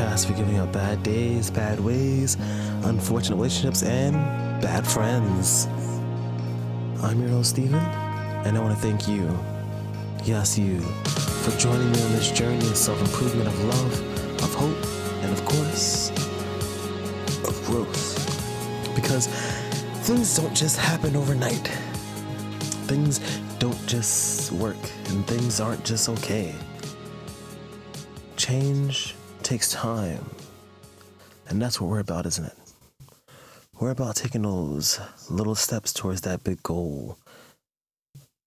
podcast for giving up bad days, bad ways, unfortunate relationships, and bad friends. I'm your host, Steven, and I want to thank you, yes, you, for joining me on this journey of self improvement, of love, of hope, and of course, of growth. Because things don't just happen overnight, things don't just work, and things aren't just okay. Change takes time. And that's what we're about, isn't it? We're about taking those little steps towards that big goal.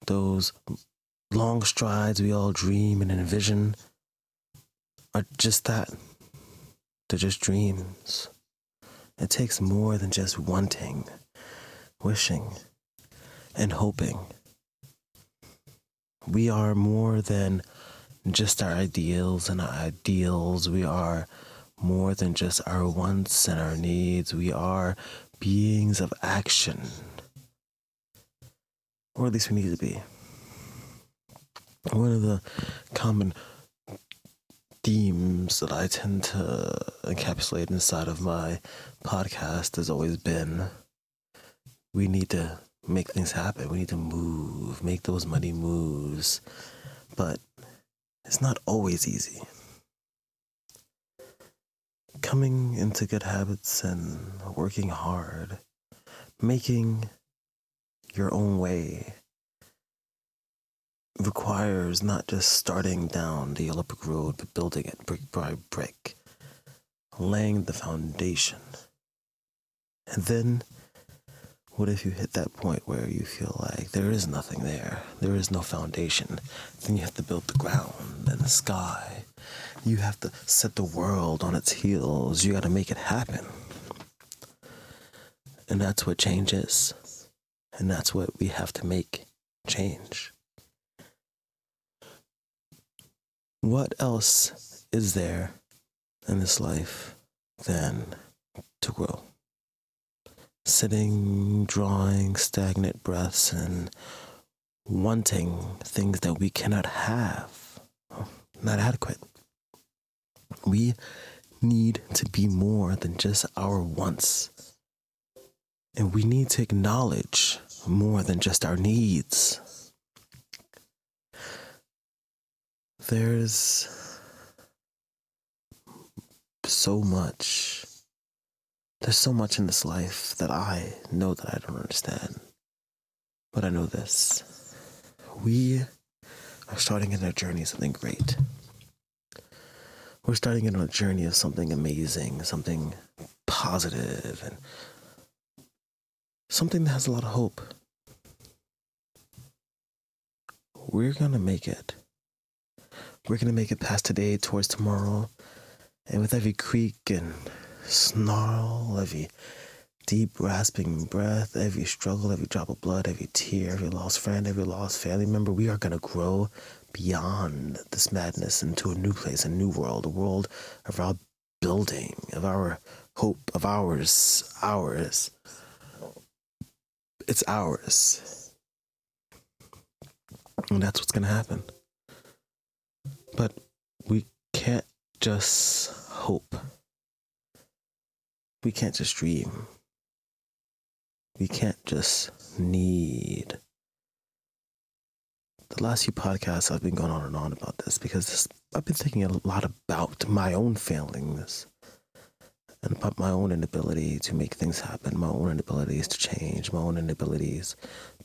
Those long strides we all dream and envision are just that. They're just dreams. It takes more than just wanting, wishing, and hoping. We are more than just our ideals and our ideals. We are more than just our wants and our needs. We are beings of action. Or at least we need to be. One of the common themes that I tend to encapsulate inside of my podcast has always been we need to make things happen. We need to move, make those money moves. But it's not always easy. Coming into good habits and working hard, making your own way requires not just starting down the brick road, but building it brick by brick, laying the foundation. And then, what if you hit that point where you feel like there is nothing there? There is no foundation. Then you have to build the ground and the sky. You have to set the world on its heels. You got to make it happen. And that's what change is. And that's what we have to make change. What else is there in this life than to grow? Sitting, drawing stagnant breaths, and wanting things that we cannot have, not adequate. We need to be more than just our wants. And we need to acknowledge more than just our needs. There's so much. There's so much in this life that I know that I don't understand. But I know this. We are starting in a journey of something great. We're starting in a journey of something amazing, something positive, and something that has a lot of hope. We're going to make it. We're going to make it past today towards tomorrow. And with every creak and snarl, every deep, rasping breath, every struggle, every drop of blood, every tear, every lost friend, every lost family member, we are going to grow beyond this madness into a new place, a new world, a world of our building, of our hope, of ours, ours. It's ours. And that's what's going to happen. But we can't just hope. We can't just dream. We can't just need. The last few podcasts I've been going on and on about this because this, I've been thinking a lot about my own failings and about my own inability to make things happen, my own inabilities to change, my own inabilities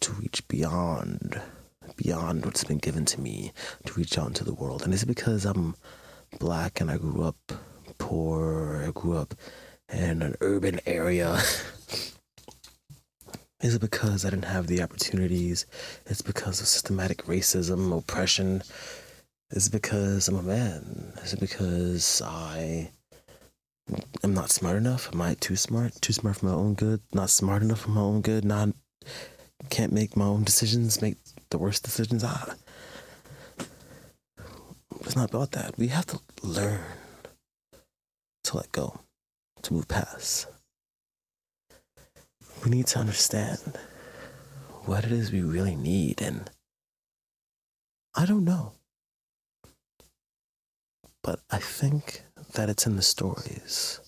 to reach beyond beyond what's been given to me to reach out into the world. And it's because I'm black and I grew up poor, I grew up in an urban area. Is it because I didn't have the opportunities? It's because of systematic racism, oppression. Is it because I'm a man? Is it because I am not smart enough? Am I too smart? Too smart for my own good? Not smart enough for my own good? Not can't make my own decisions, make the worst decisions. Ah, it's not about that. We have to learn to let go, to move past. We need to understand what it is we really need. And I don't know. But I think that it's in the stories.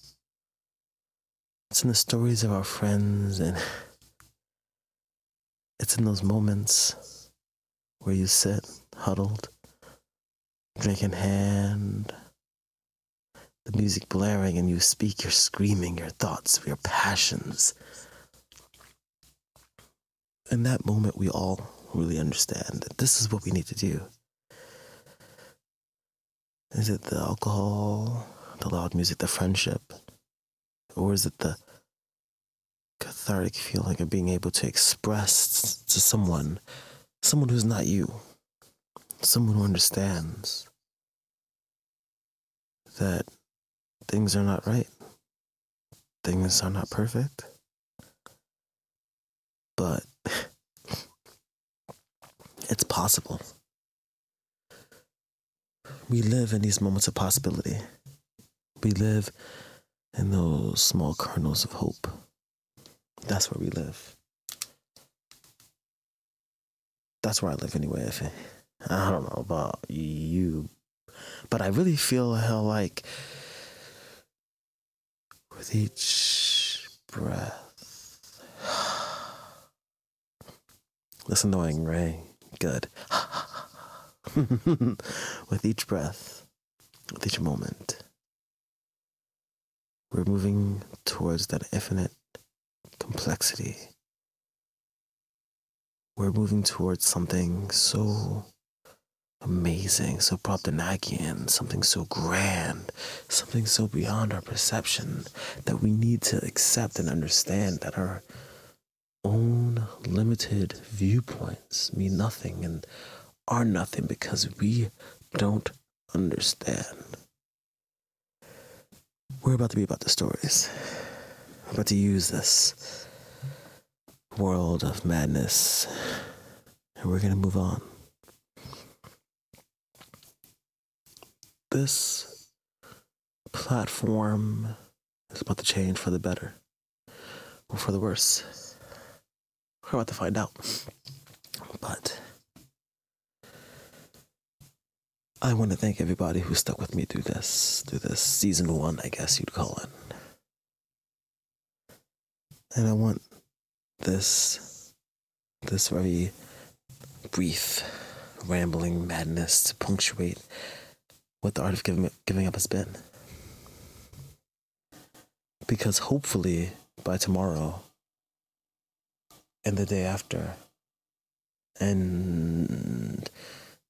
It's in the stories of our friends, and it's in those moments where you sit huddled, drink in hand, the music blaring, and you speak your screaming, your thoughts, your passions. In that moment, we all really understand that this is what we need to do. Is it the alcohol, the loud music, the friendship? Or is it the cathartic feeling of being able to express to someone, someone who's not you, someone who understands that things are not right, things are not perfect, but it's possible. We live in these moments of possibility. We live in those small kernels of hope. That's where we live. That's where I live anyway. If it, I don't know about you, but I really feel hell like with each breath. That's annoying, right? Good. with each breath, with each moment, we're moving towards that infinite complexity. We're moving towards something so amazing, so Brobdingnagian, something so grand, something so beyond our perception that we need to accept and understand that our own limited viewpoints mean nothing and are nothing because we don't understand. We're about to be about the stories. We're about to use this world of madness and we're going to move on. This platform is about to change for the better or for the worse. We're about to find out. But I want to thank everybody who stuck with me through this, through this season one, I guess you'd call it. And I want this, this very brief, rambling madness to punctuate what the art of giving, giving up has been. Because hopefully by tomorrow and the day after, and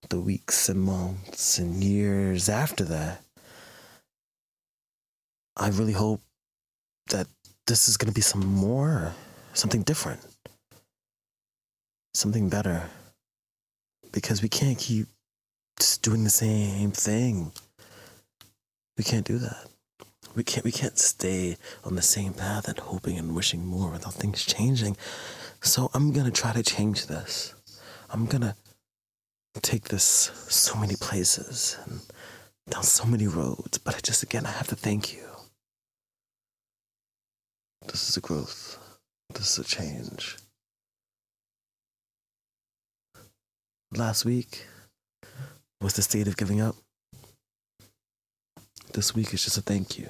the weeks and months and years after that, I really hope that this is going to be some more, something different, something better. Because we can't keep just doing the same thing. We can't do that. We can't we can't stay on the same path and hoping and wishing more without things changing. So I'm gonna try to change this. I'm gonna take this so many places and down so many roads, but I just again I have to thank you. This is a growth. This is a change. Last week was the state of giving up. This week is just a thank you.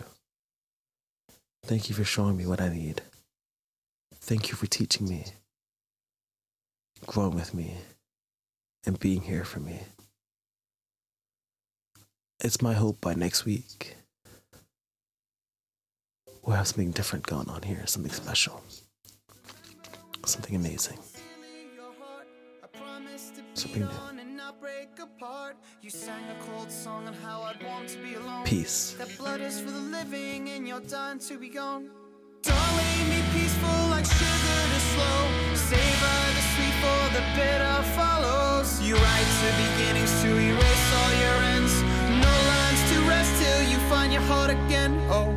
Thank you for showing me what I need. Thank you for teaching me, growing with me, and being here for me. It's my hope by next week we'll have something different going on here, something special, something amazing, something new. Peace. That blood is for the living and you're done to be gone. Darling, be peaceful like sugar to slow. Savor the sweet for the bitter follows. You write to beginnings to erase all your ends. No lines to rest till you find your heart again. Oh,